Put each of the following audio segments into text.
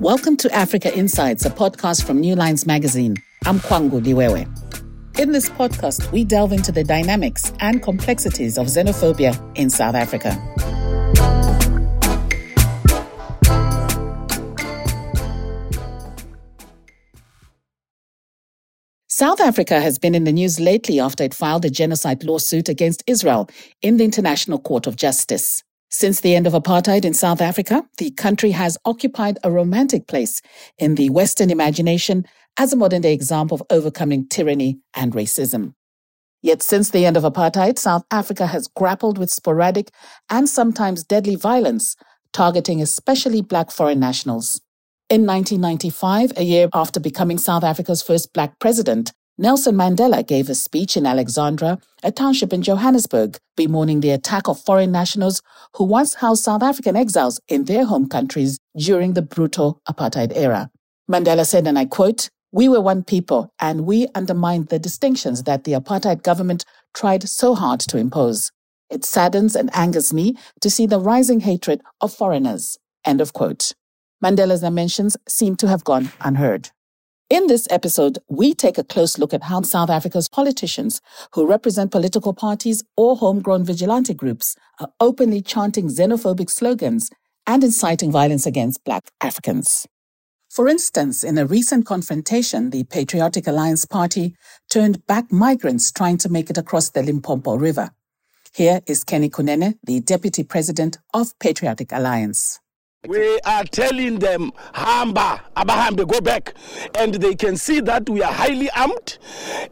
Welcome to Africa Insights, a podcast from New Lines Magazine. I'm Kwangu Liwewe. In this podcast, we delve into the dynamics and complexities of xenophobia in South Africa. South Africa has been in the news lately after it filed a genocide lawsuit against Israel in the International Court of Justice. Since the end of apartheid in South Africa, the country has occupied a romantic place in the Western imagination as a modern day example of overcoming tyranny and racism. Yet since the end of apartheid, South Africa has grappled with sporadic and sometimes deadly violence, targeting especially black foreign nationals. In 1995, a year after becoming South Africa's first black president, Nelson Mandela gave a speech in Alexandra, a township in Johannesburg, bemoaning the attack of foreign nationals who once housed South African exiles in their home countries during the brutal apartheid era. Mandela said, and I quote, We were one people, and we undermined the distinctions that the apartheid government tried so hard to impose. It saddens and angers me to see the rising hatred of foreigners. End of quote. Mandela's dimensions seem to have gone unheard. In this episode, we take a close look at how South Africa's politicians who represent political parties or homegrown vigilante groups are openly chanting xenophobic slogans and inciting violence against Black Africans. For instance, in a recent confrontation, the Patriotic Alliance Party turned back migrants trying to make it across the Limpopo River. Here is Kenny Kunene, the Deputy President of Patriotic Alliance. We are telling them, Hamba, Abahambe, go back. And they can see that we are highly armed.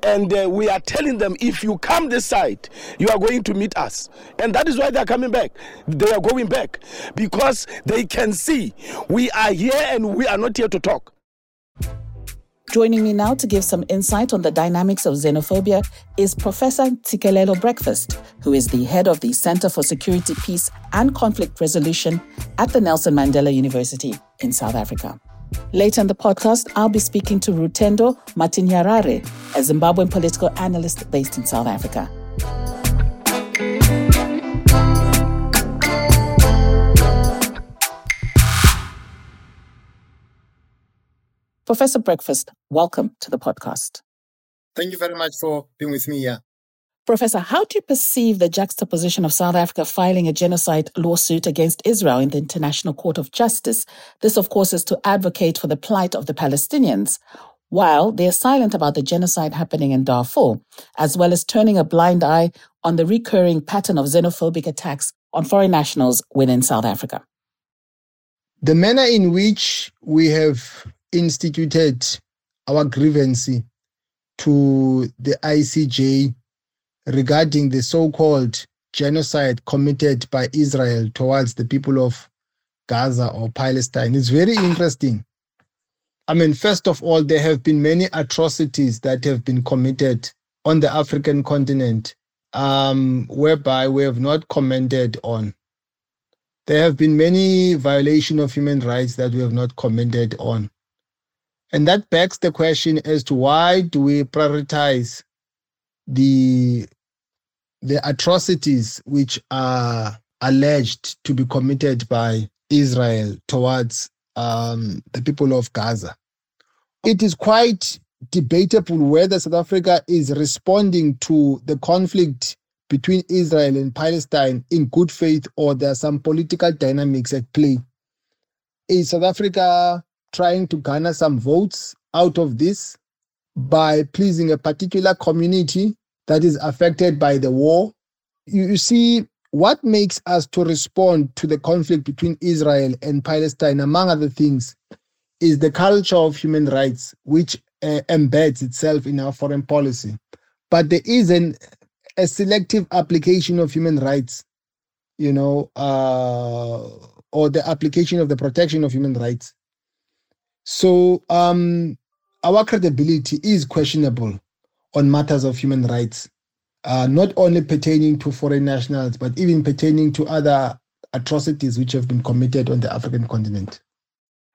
And uh, we are telling them, if you come this side, you are going to meet us. And that is why they are coming back. They are going back because they can see we are here and we are not here to talk. Joining me now to give some insight on the dynamics of xenophobia is Professor Ntsikelelo Breakfast, who is the head of the Center for Security, Peace and Conflict Resolution at the Nelson Mandela University in South Africa. Later in the podcast, I'll be speaking to Rutendo Matinyarare, a Zimbabwean political analyst based in South Africa. Professor Breakfast, welcome to the podcast. Thank you very much for being with me here. Professor, how do you perceive the juxtaposition of South Africa filing a genocide lawsuit against Israel in the International Court of Justice? This, of course, is to advocate for the plight of the Palestinians, while they're silent about the genocide happening in Darfur, as well as turning a blind eye on the recurring pattern of xenophobic attacks on foreign nationals within South Africa. The manner in which we have instituted our grievance to the ICJ regarding the so called genocide committed by Israel towards the people of Gaza or Palestine It's very interesting. I mean, first of all, there have been many atrocities that have been committed on the African continent, um, whereby we have not commented on. There have been many violations of human rights that we have not commented on. And that begs the question as to why do we prioritize the the atrocities which are alleged to be committed by Israel towards um, the people of Gaza. It is quite debatable whether South Africa is responding to the conflict between Israel and Palestine in good faith or there are some political dynamics at play. Is South Africa trying to garner some votes out of this by pleasing a particular community that is affected by the war. You, you see, what makes us to respond to the conflict between Israel and Palestine, among other things, is the culture of human rights, which uh, embeds itself in our foreign policy. But there is an, a selective application of human rights, you know, uh, or the application of the protection of human rights so um, our credibility is questionable on matters of human rights, uh, not only pertaining to foreign nationals, but even pertaining to other atrocities which have been committed on the African continent.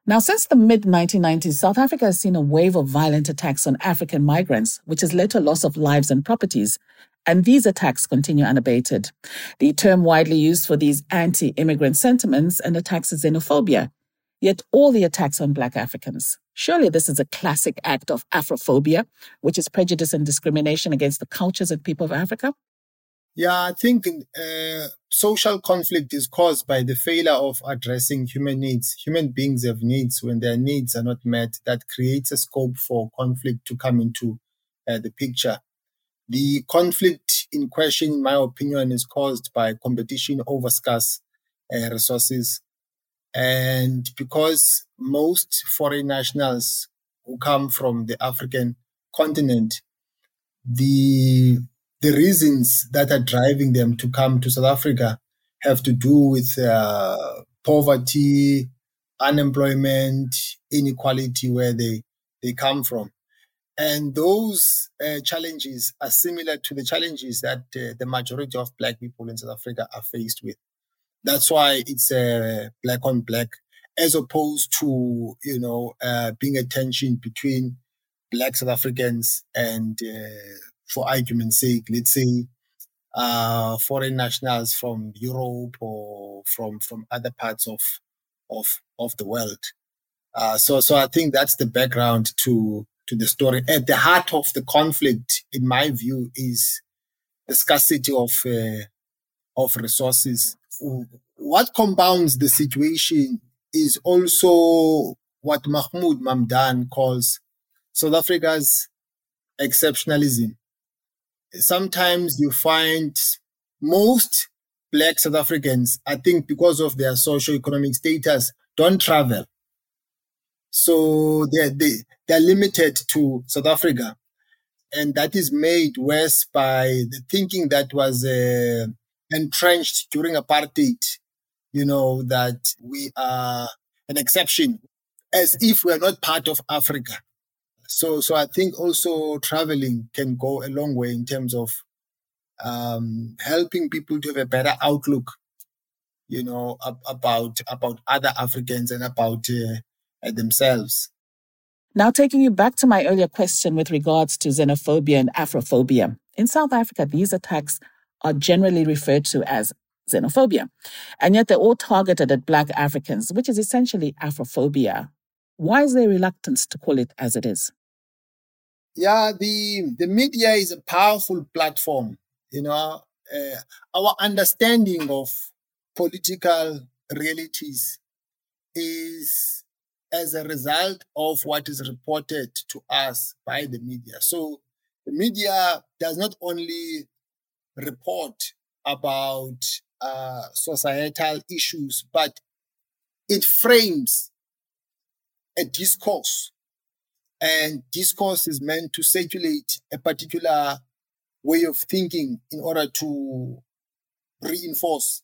Now, since the mid 1990s, South Africa has seen a wave of violent attacks on African migrants, which has led to loss of lives and properties. And these attacks continue unabated. The term widely used for these anti immigrant sentiments and attacks is xenophobia. Yet all the attacks on Black Africans. Surely this is a classic act of Afrophobia, which is prejudice and discrimination against the cultures and people of Africa. Yeah, I think uh, social conflict is caused by the failure of addressing human needs. Human beings have needs. When their needs are not met, that creates a scope for conflict to come into uh, the picture. The conflict in question, in my opinion, is caused by competition over scarce uh, resources. And because most foreign nationals who come from the African continent, the the reasons that are driving them to come to South Africa have to do with uh, poverty, unemployment, inequality where they, they come from. And those uh, challenges are similar to the challenges that uh, the majority of Black people in South Africa are faced with. That's why it's uh, black on black, as opposed to, you know, uh, being a tension between Black South Africans and uh, for argument's sake, let's say uh, foreign nationals from Europe or from from other parts of of of the world. Uh, so so I think that's the background to to the story. At the heart of the conflict, in my view, is the scarcity of uh, of resources. What compounds the situation is also what Mahmoud Mamdani calls South Africa's exceptionalism sometimes you find most black South Africans, I think because of their socio-economic status, don't travel. So they're, they, they're limited to South Africa. And that is made worse by the thinking that was uh, entrenched during apartheid, you know, that we are an exception, as if we're not part of Africa. So, so I think also traveling can go a long way in terms of um, helping people to have a better outlook, you know, ab- about about other Africans and about uh, themselves. Now, taking you back to my earlier question with regards to xenophobia and Afrophobia. In South Africa, these attacks are generally referred to as xenophobia, and yet they're all targeted at Black Africans, which is essentially Afrophobia. Why is there reluctance to call it as it is? yeah, the the media is a powerful platform. You know, uh, our understanding of political realities is as a result of what is reported to us by the media. So the media does not only report about uh, societal issues, but it frames a discourse and discourse is meant to circulate a particular way of thinking in order to reinforce,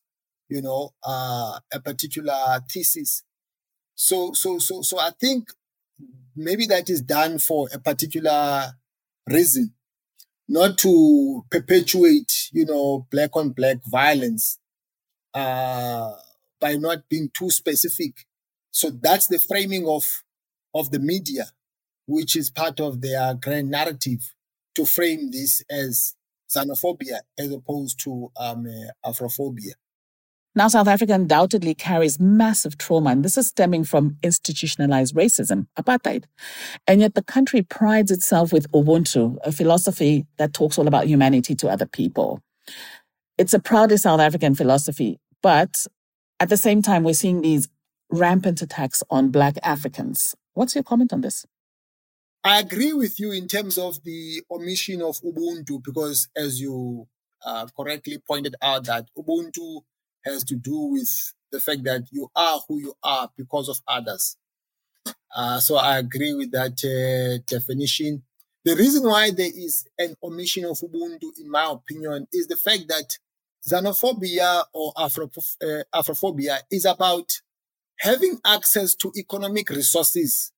you know, uh, a particular thesis. So, so, so, so I think maybe that is done for a particular reason, not to perpetuate, you know, black on black violence, uh, by not being too specific. So that's the framing of, of the media which is part of their grand narrative to frame this as xenophobia as opposed to um, uh, Afrophobia. Now, South Africa undoubtedly carries massive trauma, and this is stemming from institutionalized racism, apartheid. And yet the country prides itself with Ubuntu, a philosophy that talks all about humanity to other people. It's a proudly South African philosophy, but at the same time, we're seeing these rampant attacks on Black Africans. What's your comment on this? I agree with you in terms of the omission of Ubuntu because, as you uh, correctly pointed out, that Ubuntu has to do with the fact that you are who you are because of others. Uh, so I agree with that uh, definition. The reason why there is an omission of Ubuntu, in my opinion, is the fact that xenophobia or Afro, uh, Afrophobia is about having access to economic resources.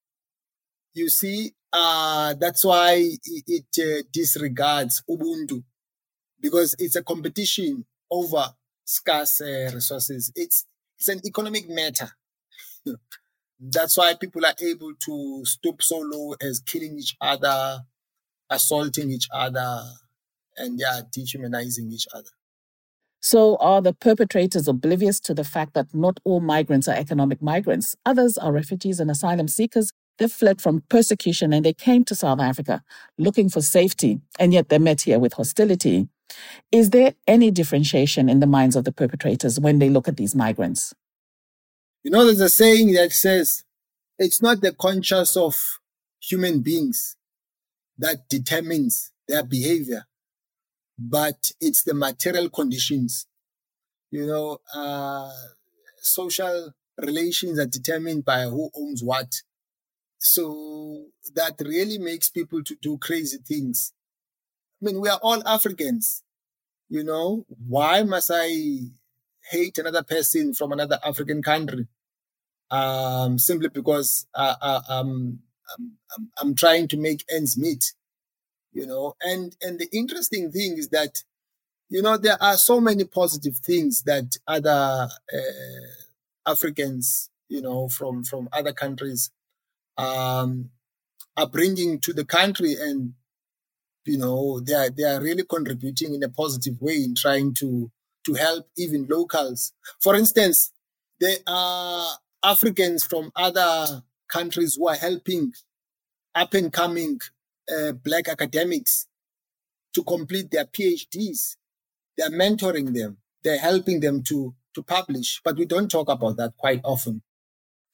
You see, uh, that's why it, uh, disregards Ubuntu because it's a competition over scarce uh, resources. It's it's an economic matter. that's why people are able to stoop so low as killing each other, assaulting each other, and yeah, dehumanizing each other. So, are the perpetrators oblivious to the fact that not all migrants are economic migrants? Others are refugees and asylum seekers. They fled from persecution and they came to South Africa looking for safety, and yet they're met here with hostility. Is there any differentiation in the minds of the perpetrators when they look at these migrants? You know, there's a saying that says it's not the conscience of human beings that determines their behavior, but it's the material conditions. You know, uh, social relations are determined by who owns what. So that really makes people to do crazy things. I mean, we are all Africans. You know, why must I hate another person from another African country? Um, simply because uh, uh, um, I'm, I'm trying to make ends meet you know and and the interesting thing is that you know there are so many positive things that other uh, africans you know from from other countries um are bringing to the country and you know they are they are really contributing in a positive way in trying to to help even locals for instance there are africans from other countries who are helping up and coming uh, black academics to complete their PhDs. They're mentoring them. They're helping them to, to publish, but we don't talk about that quite often.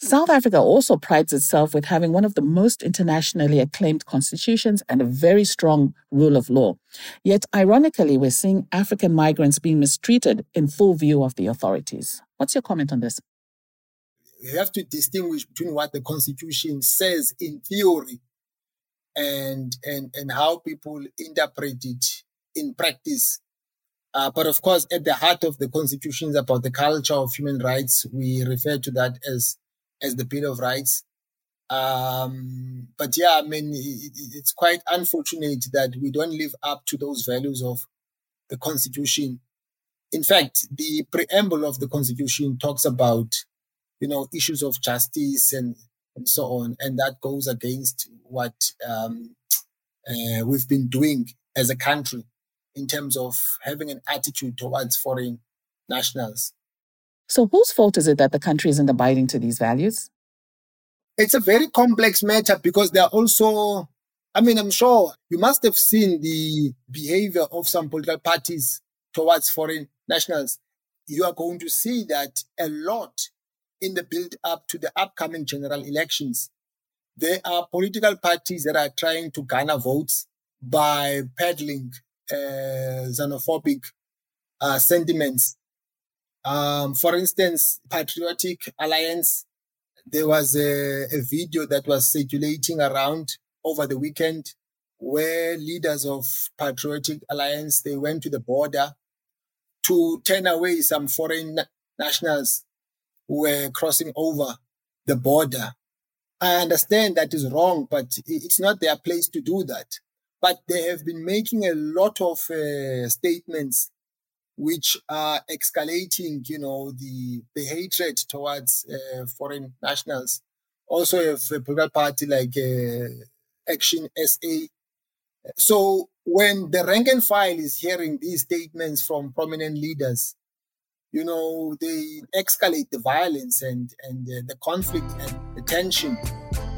South Africa also prides itself with having one of the most internationally acclaimed constitutions and a very strong rule of law. Yet, ironically, we're seeing African migrants being mistreated in full view of the authorities. What's your comment on this? You have to distinguish between what the constitution says in theory and and and how people interpret it in practice. Uh, but of course, at the heart of the constitution is about the culture of human rights. We refer to that as as the Bill of Rights. Um, but yeah, I mean, it, it's quite unfortunate that we don't live up to those values of the constitution. In fact, the preamble of the constitution talks about, you know, issues of justice and and so on. And that goes against what um, uh, we've been doing as a country in terms of having an attitude towards foreign nationals. So, whose fault is it that the country isn't abiding to these values? It's a very complex matter because there are also, I mean, I'm sure you must have seen the behavior of some political parties towards foreign nationals. You are going to see that a lot in the build up to the upcoming general elections. There are political parties that are trying to garner votes by peddling uh, xenophobic uh, sentiments. Um, for instance, Patriotic Alliance, there was a, a video that was circulating around over the weekend where leaders of Patriotic Alliance, they went to the border to turn away some foreign nationals who were crossing over the border. I understand that is wrong, but it's not their place to do that. But they have been making a lot of uh, statements which are escalating, you know, the, the hatred towards uh, foreign nationals. Also, if a political party like uh, Action SA. So when the rank and file is hearing these statements from prominent leaders, you know, they escalate the violence and, and the conflict and the tension.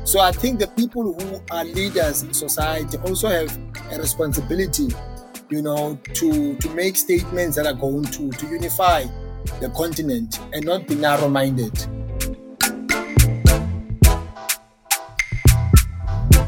So I think the people who are leaders in society also have a responsibility, you know, to, to make statements that are going to, to unify the continent and not be narrow minded.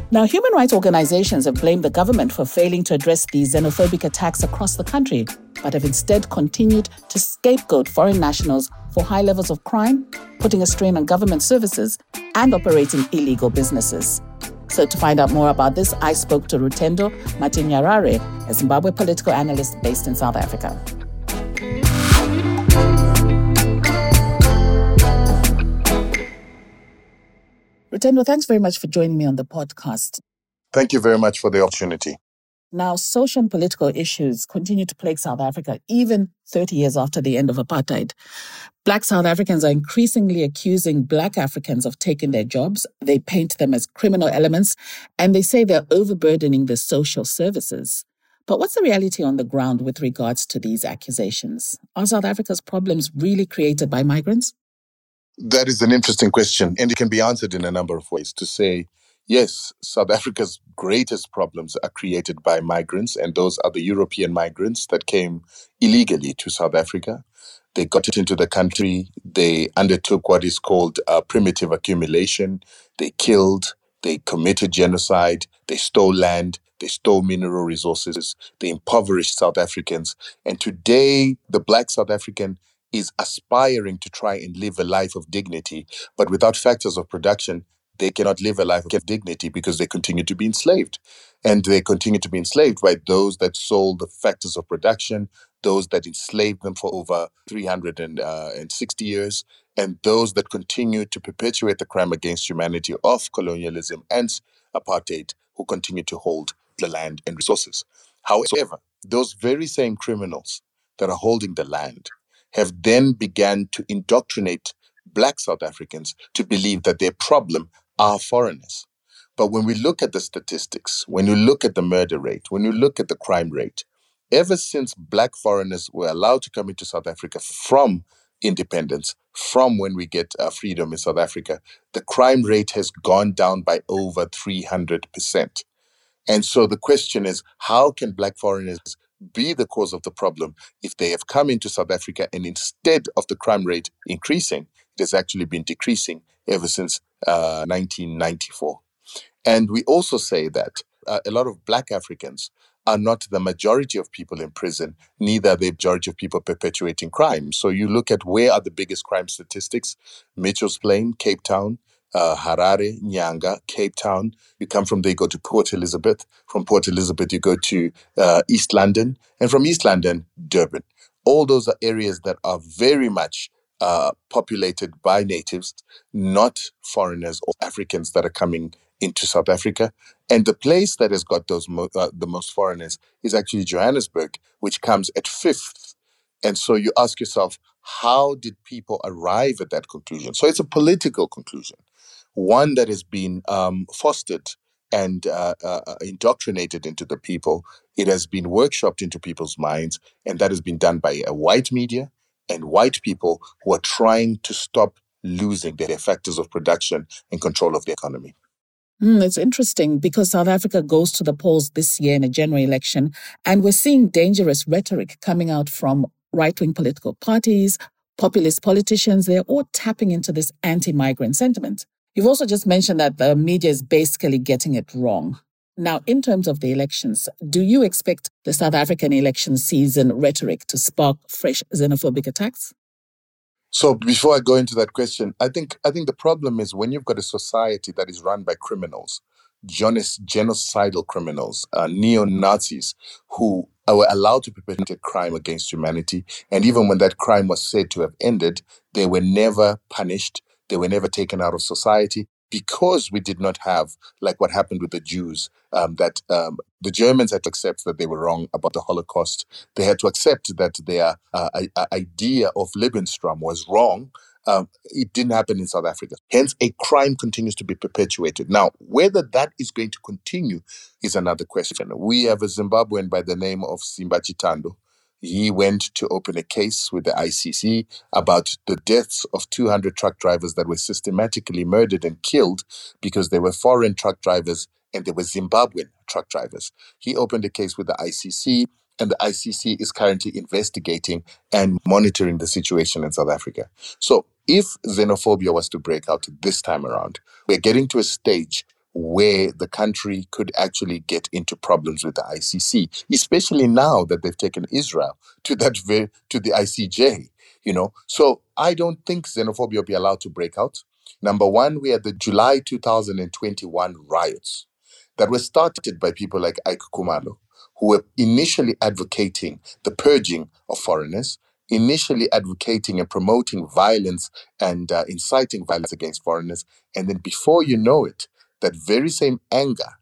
Now, human rights organizations have blamed the government for failing to address these xenophobic attacks across the country but have instead continued to scapegoat foreign nationals for high levels of crime, putting a strain on government services, and operating illegal businesses. So, to find out more about this, I spoke to Rutendo Matinyarare, a Zimbabwe political analyst based in South Africa. Rutendo, thanks very much for joining me on the podcast. Thank you very much for the opportunity. Now, social and political issues continue to plague South Africa even 30 years after the end of apartheid. Black South Africans are increasingly accusing Black Africans of taking their jobs. They paint them as criminal elements and they say they're overburdening the social services. But what's the reality on the ground with regards to these accusations? Are South Africa's problems really created by migrants? That is an interesting question, and it can be answered in a number of ways. To say, yes, South Africa's greatest problems are created by migrants, and those are the European migrants that came illegally to South Africa. They got it into the country, they undertook what is called primitive accumulation, they killed, they committed genocide, they stole land, they stole mineral resources. They impoverished South Africans. And today, the black South African is aspiring to try and live a life of dignity. But without factors of production, they cannot live a life of dignity because they continue to be enslaved. And they continue to be enslaved by those that sold the factors of production, those that enslaved them for over 360 uh, years, and those that continue to perpetuate the crime against humanity of colonialism and apartheid, who continue to hold the land and resources. However, those very same criminals that are holding the land have then began to indoctrinate black South Africans to believe that their problem are foreigners. But when we look at the statistics, when you look at the murder rate, when you look at the crime rate, ever since black foreigners were allowed to come into South Africa from independence, from when we get uh, freedom in South Africa, the crime rate has gone down by over 300%. And so the question is how can black foreigners be the cause of the problem if they have come into South Africa and instead of the crime rate increasing, it has actually been decreasing ever since uh, 1994. And we also say that uh, a lot of black Africans are not the majority of people in prison, neither the majority of people perpetuating crime. So you look at where are the biggest crime statistics Mitchell's Plain, Cape Town, uh, Harare, Nyanga, Cape Town. You come from there, you go to Port Elizabeth. From Port Elizabeth, you go to uh, East London. And from East London, Durban. All those are areas that are very much uh, populated by natives, not foreigners or Africans that are coming into South Africa. And the place that has got those mo- uh, the most foreigners is actually Johannesburg, which comes at fifth. And so you ask yourself, how did people arrive at that conclusion? So it's a political conclusion one that has been um, fostered and uh, uh, uh, indoctrinated into the people. It has been workshopped into people's minds, and that has been done by a white media and white people who are trying to stop losing their factors of production and control of the economy. Mm, it's interesting because South Africa goes to the polls this year in a general election, and we're seeing dangerous rhetoric coming out from right wing political parties, populist politicians. They're all tapping into this anti migrant sentiment. You've also just mentioned that the media is basically getting it wrong. Now, in terms of the elections, do you expect the South African election season rhetoric to spark fresh xenophobic attacks? So before I go into that question, I think I think the problem is when you've got a society that is run by criminals, genocidal criminals, uh, neo Nazis, who were allowed to perpetrate crime against humanity, and even when that crime was said to have ended, they were never punished. They were never taken out of society because we did not have, like what happened with the Jews, um, that um, the Germans had to accept that they were wrong about the Holocaust. They had to accept that their uh, idea of Lebensraum was wrong. Um, it didn't happen in South Africa. Hence, a crime continues to be perpetuated. Now, whether that is going to continue is another question. We have a Zimbabwean by the name of Simba Chitando he went to open a case with the ICC about the deaths of 200 truck drivers that were systematically murdered and killed because they were foreign truck drivers and they were Zimbabwean truck drivers. He opened a case with the ICC, and the ICC is currently investigating and monitoring the situation in South Africa. So, if xenophobia was to break out this time around, we're getting to a stage where the country could actually get into problems with the ICC, especially now that they've taken Israel to that very, to the ICJ. You know, so I don't think xenophobia will be allowed to break out. Number one, we had the July 2021 riots that were started by people like Ike Kumalo, who were initially advocating the purging of foreigners, initially advocating and promoting violence and uh, inciting violence against foreigners. And then before you know it, that very same anger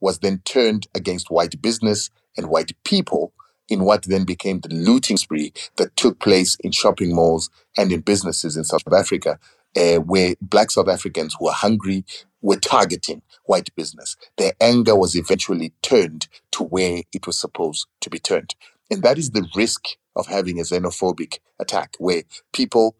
was then turned against white business and white people in what then became the looting spree that took place in shopping malls and in businesses in South Africa, uh, where black South Africans who were hungry, were targeting white business. Their anger was eventually turned to where it was supposed to be turned. And that is the risk of having a xenophobic attack where people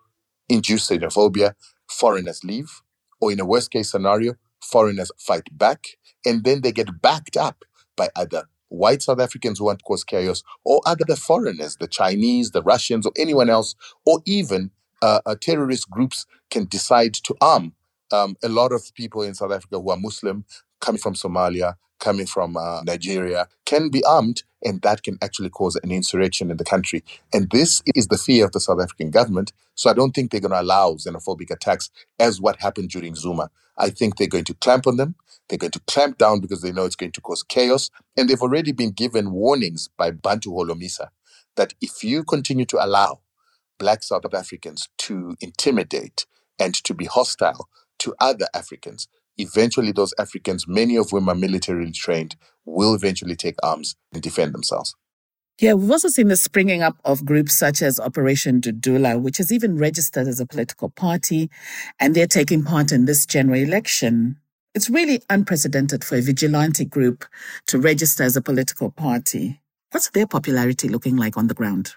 induce xenophobia, foreigners leave, or in a worst case scenario, foreigners fight back, and then they get backed up by other white South Africans who want to cause chaos, or other foreigners, the Chinese, the Russians, or anyone else, or even uh, uh, terrorist groups can decide to arm um, a lot of people in South Africa who are Muslim, coming from Somalia, coming from uh, Nigeria, can be armed, and that can actually cause an insurrection in the country. And this is the fear of the South African government. So I don't think they're going to allow xenophobic attacks as what happened during Zuma. I think they're going to clamp on them. They're going to clamp down because they know it's going to cause chaos. And they've already been given warnings by Bantu Holomisa that if you continue to allow black South Africans to intimidate and to be hostile to other Africans, eventually those Africans, many of whom are militarily trained, will eventually take arms and defend themselves. Yeah, we've also seen the springing up of groups such as Operation Dudula, which is even registered as a political party, and they're taking part in this general election. It's really unprecedented for a vigilante group to register as a political party. What's their popularity looking like on the ground?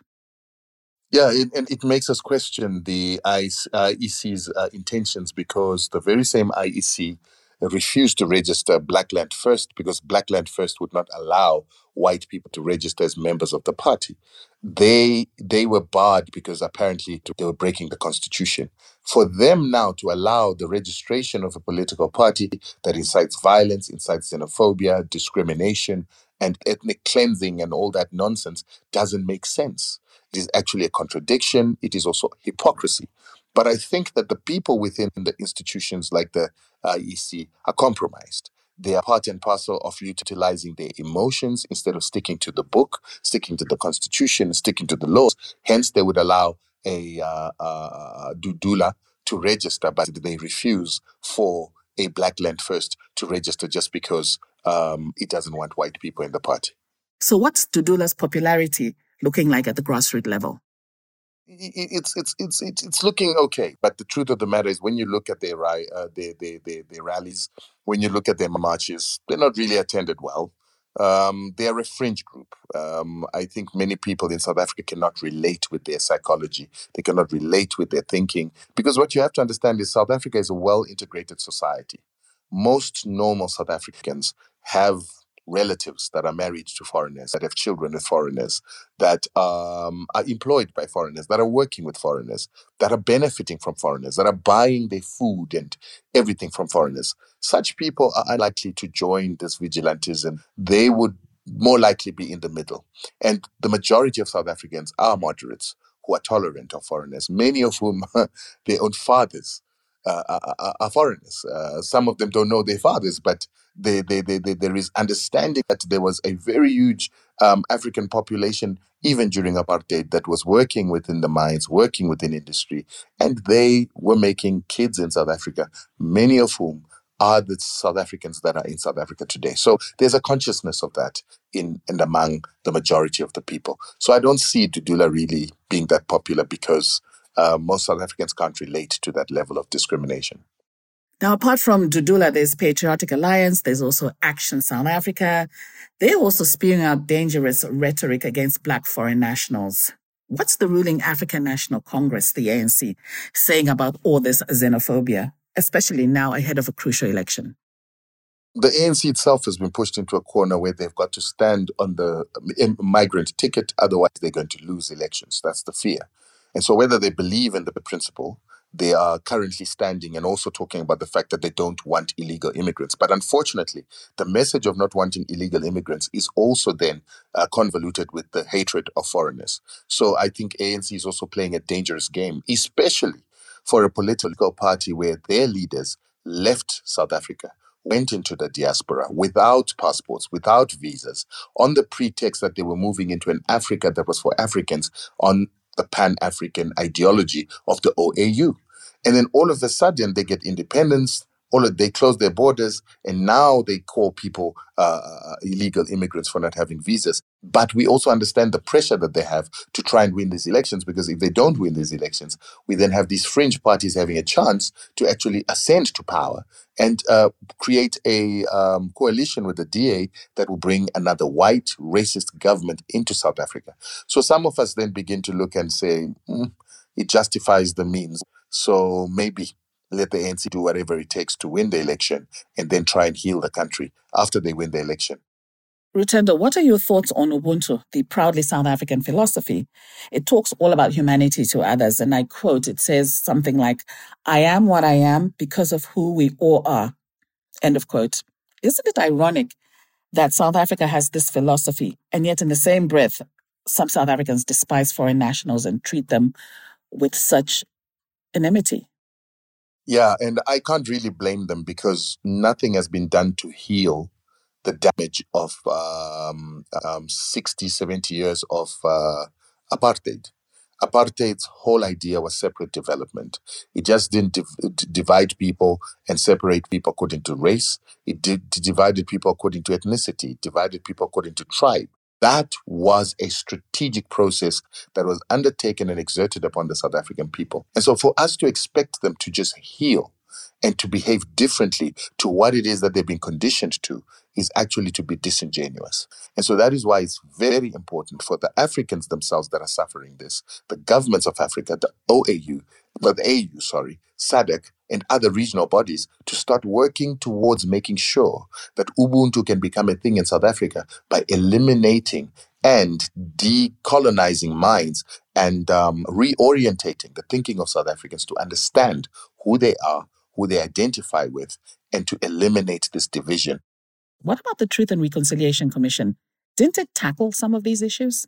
Yeah, it, and it makes us question the IEC's uh, intentions because the very same IEC refused to register Black Land First because Black Land First would not allow white people to register as members of the party. They they were barred because apparently they were breaking the constitution. For them now to allow the registration of a political party that incites violence, incites xenophobia, discrimination, and ethnic cleansing and all that nonsense doesn't make sense. It is actually a contradiction. It is also hypocrisy. But I think that the people within the institutions like the IEC are compromised. They are part and parcel of utilizing their emotions instead of sticking to the book, sticking to the constitution, sticking to the laws. Hence, they would allow a uh, uh, Dudula to register, but they refuse for a Black Land First to register just because um, it doesn't want white people in the party. So, what's Dudula's popularity looking like at the grassroots level? it's it's it's it's it's looking okay. But the truth of the matter is, when you look at their uh, their, their their their rallies, when you look at their marches, they're not really attended well. Um, they are a fringe group. Um, I think many people in South Africa cannot relate with their psychology. They cannot relate with their thinking because what you have to understand is South Africa is a well integrated society. Most normal South Africans have relatives that are married to foreigners, that have children with foreigners, that um, are employed by foreigners, that are working with foreigners, that are benefiting from foreigners, that are buying their food and everything from foreigners. Such people are unlikely to join this vigilantism. They would more likely be in the middle. And the majority of South Africans are moderates who are tolerant of foreigners, many of whom their own fathers uh, are, are, foreigners. Uh, some of them don't know their fathers, but they, they, they, there is understanding that there was a very huge um, African population, even during apartheid, that was working within the mines, working within industry, and they were making kids in South Africa, many of whom are the South Africans that are in South Africa today. So there's a consciousness of that in and among the majority of the people. So I don't see Dudula really being that popular because uh, most South Africans can't relate to that level of discrimination. Now, apart from Dudula, there's Patriotic Alliance, there's also Action South Africa. They're also spewing out dangerous rhetoric against Black foreign nationals. What's the ruling African National Congress, the ANC, saying about all this xenophobia, especially now ahead of a crucial election? the ANC itself has been pushed into a corner where they've got to stand on the um, migrant ticket, otherwise, they're going to lose elections. That's the fear. And so, whether they believe in the principle, they are currently standing and also talking about the fact that they don't want illegal immigrants. But unfortunately, the message of not wanting illegal immigrants is also then uh, convoluted with the hatred of foreigners. So I think ANC is also playing a dangerous game, especially for a political party where their leaders left South Africa went into the diaspora without passports, without visas, on the pretext that they were moving into an Africa that was for Africans on the Pan African ideology of the OAU. And then all of a sudden they get independence. All of, they close their borders, and now they call people uh, uh, illegal immigrants for not having visas. But we also understand the pressure that they have to try and win these elections because if they don't win these elections, we then have these fringe parties having a chance to actually ascend to power and uh, create a um, coalition with the DA that will bring another white racist government into South Africa. So some of us then begin to look and say, mm, it justifies the means. So maybe let the ANC do whatever it takes to win the election and then try and heal the country after they win the election. Rutendo, what are your thoughts on Ubuntu, the proudly South African philosophy? It talks all about humanity to others, and I quote, it says something like, I am what I am because of who we all are. End of quote. Isn't it ironic that South Africa has this philosophy, and yet in the same breath, some South Africans despise foreign nationals and treat them with such enmity? Yeah, and I can't really blame them because nothing has been done to heal the damage of um, um, 60, 70 years of uh, apartheid. Apartheid's whole idea was separate development. It just didn't div- divide people and separate people according to race. It did divided people according to ethnicity. It divided people according to tribe. That was a strategic process that was undertaken and exerted upon the South African people. And so, for us to expect them to just heal and to behave differently to what it is that they've been conditioned to is actually to be disingenuous. And so that is why it's very important for the Africans themselves that are suffering this, the governments of Africa, the OAU, the AU, sorry, SADC, and other regional bodies to start working towards making sure that Ubuntu can become a thing in South Africa by eliminating and decolonizing minds and um, reorientating the thinking of South Africans to understand who they are, who they identify with, and to eliminate this division. What about the Truth and Reconciliation Commission? Didn't it tackle some of these issues?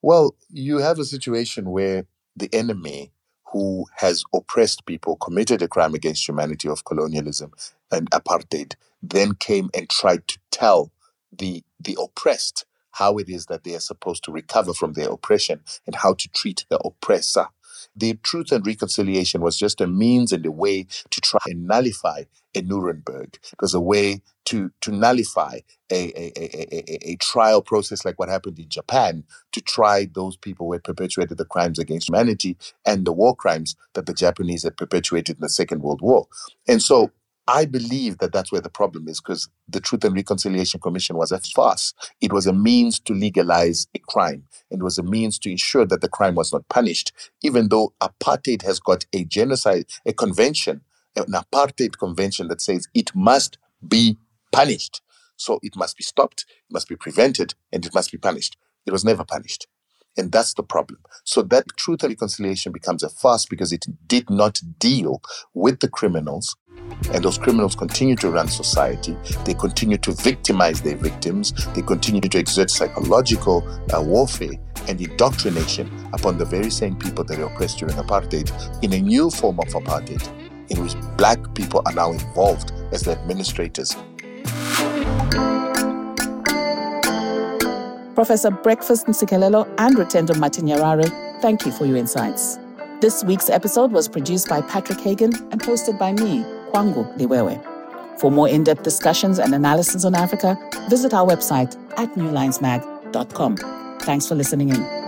Well, you have a situation where the enemy who has oppressed people, committed a crime against humanity of colonialism and apartheid, then came and tried to tell the the oppressed how it is that they are supposed to recover from their oppression and how to treat the oppressor. The Truth and Reconciliation was just a means and a way to try and nullify a Nuremberg. It was a way to, to nullify a, a, a, a, a trial process like what happened in Japan to try those people who had perpetuated the crimes against humanity and the war crimes that the Japanese had perpetuated in the Second World War. And so I believe that that's where the problem is because the Truth and Reconciliation Commission was a farce. It was a means to legalize a crime. and was a means to ensure that the crime was not punished, even though apartheid has got a genocide, a convention, an apartheid convention that says it must be punished. So it must be stopped, it must be prevented, and it must be punished. It was never punished. And that's the problem. So that truth and reconciliation becomes a farce because it did not deal with the criminals and those criminals continue to run society. They continue to victimize their victims. They continue to exert psychological uh, warfare and indoctrination upon the very same people that were oppressed during apartheid in a new form of apartheid, in which black people are now involved as the administrators. Professor Breakfast Ntsikelelo and Rutendo Matinyarare, thank you for your insights. This week's episode was produced by Patrick Hagen and hosted by me, Kwangu Liwewe. For more in depth discussions and analysis on Africa, visit our website at newlinesmag.com. Thanks for listening in.